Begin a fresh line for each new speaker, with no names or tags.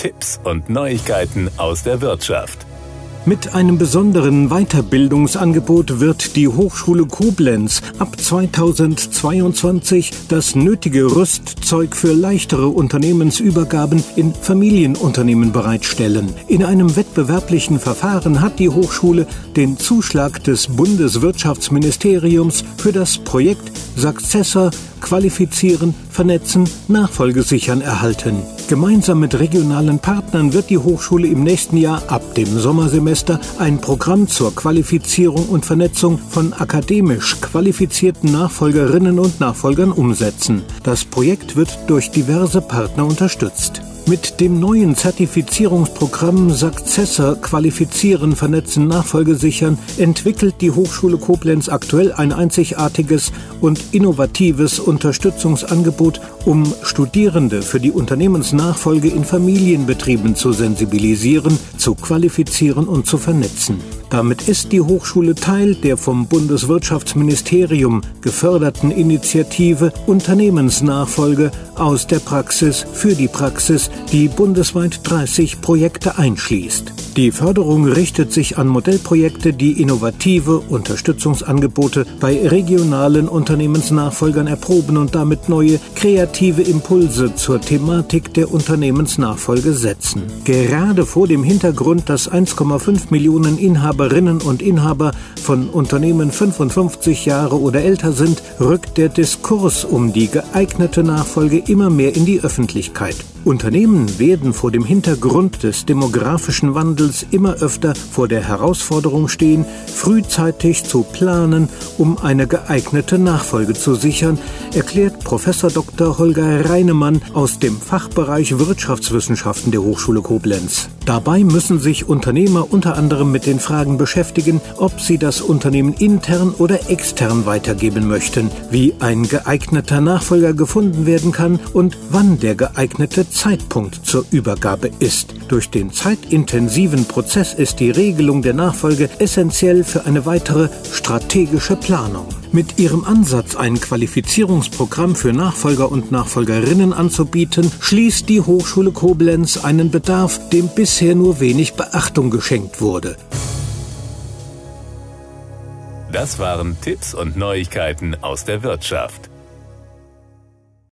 Tipps und Neuigkeiten aus der Wirtschaft.
Mit einem besonderen Weiterbildungsangebot wird die Hochschule Koblenz ab 2022 das nötige Rüstzeug für leichtere Unternehmensübergaben in Familienunternehmen bereitstellen. In einem wettbewerblichen Verfahren hat die Hochschule den Zuschlag des Bundeswirtschaftsministeriums für das Projekt Successor qualifizieren, vernetzen, Nachfolge sichern erhalten. Gemeinsam mit regionalen Partnern wird die Hochschule im nächsten Jahr ab dem Sommersemester ein Programm zur Qualifizierung und Vernetzung von akademisch qualifizierten Nachfolgerinnen und Nachfolgern umsetzen. Das Projekt wird durch diverse Partner unterstützt. Mit dem neuen Zertifizierungsprogramm Successor Qualifizieren, Vernetzen, Nachfolge sichern entwickelt die Hochschule Koblenz aktuell ein einzigartiges und innovatives Unterstützungsangebot, um Studierende für die Unternehmensnachfolge in Familienbetrieben zu sensibilisieren, zu qualifizieren und zu vernetzen. Damit ist die Hochschule Teil der vom Bundeswirtschaftsministerium geförderten Initiative Unternehmensnachfolge aus der Praxis für die Praxis, die bundesweit 30 Projekte einschließt. Die Förderung richtet sich an Modellprojekte, die innovative Unterstützungsangebote bei regionalen Unternehmensnachfolgern erproben und damit neue kreative Impulse zur Thematik der Unternehmensnachfolge setzen. Gerade vor dem Hintergrund, dass 1,5 Millionen Inhaberinnen und Inhaber von Unternehmen 55 Jahre oder älter sind, rückt der Diskurs um die geeignete Nachfolge immer mehr in die Öffentlichkeit. Unternehmen werden vor dem Hintergrund des demografischen Wandels immer öfter vor der Herausforderung stehen, frühzeitig zu planen, um eine geeignete Nachfolge zu sichern, erklärt Professor Dr. Holger Reinemann aus dem Fachbereich Wirtschaftswissenschaften der Hochschule Koblenz. Dabei müssen sich Unternehmer unter anderem mit den Fragen beschäftigen, ob sie das Unternehmen intern oder extern weitergeben möchten, wie ein geeigneter Nachfolger gefunden werden kann und wann der geeignete Zeitpunkt zur Übergabe ist. Durch den zeitintensiven Prozess ist die Regelung der Nachfolge essentiell für eine weitere strategische Planung. Mit ihrem Ansatz, ein Qualifizierungsprogramm für Nachfolger und Nachfolgerinnen anzubieten, schließt die Hochschule Koblenz einen Bedarf, dem bisher nur wenig Beachtung geschenkt wurde.
Das waren Tipps und Neuigkeiten aus der Wirtschaft.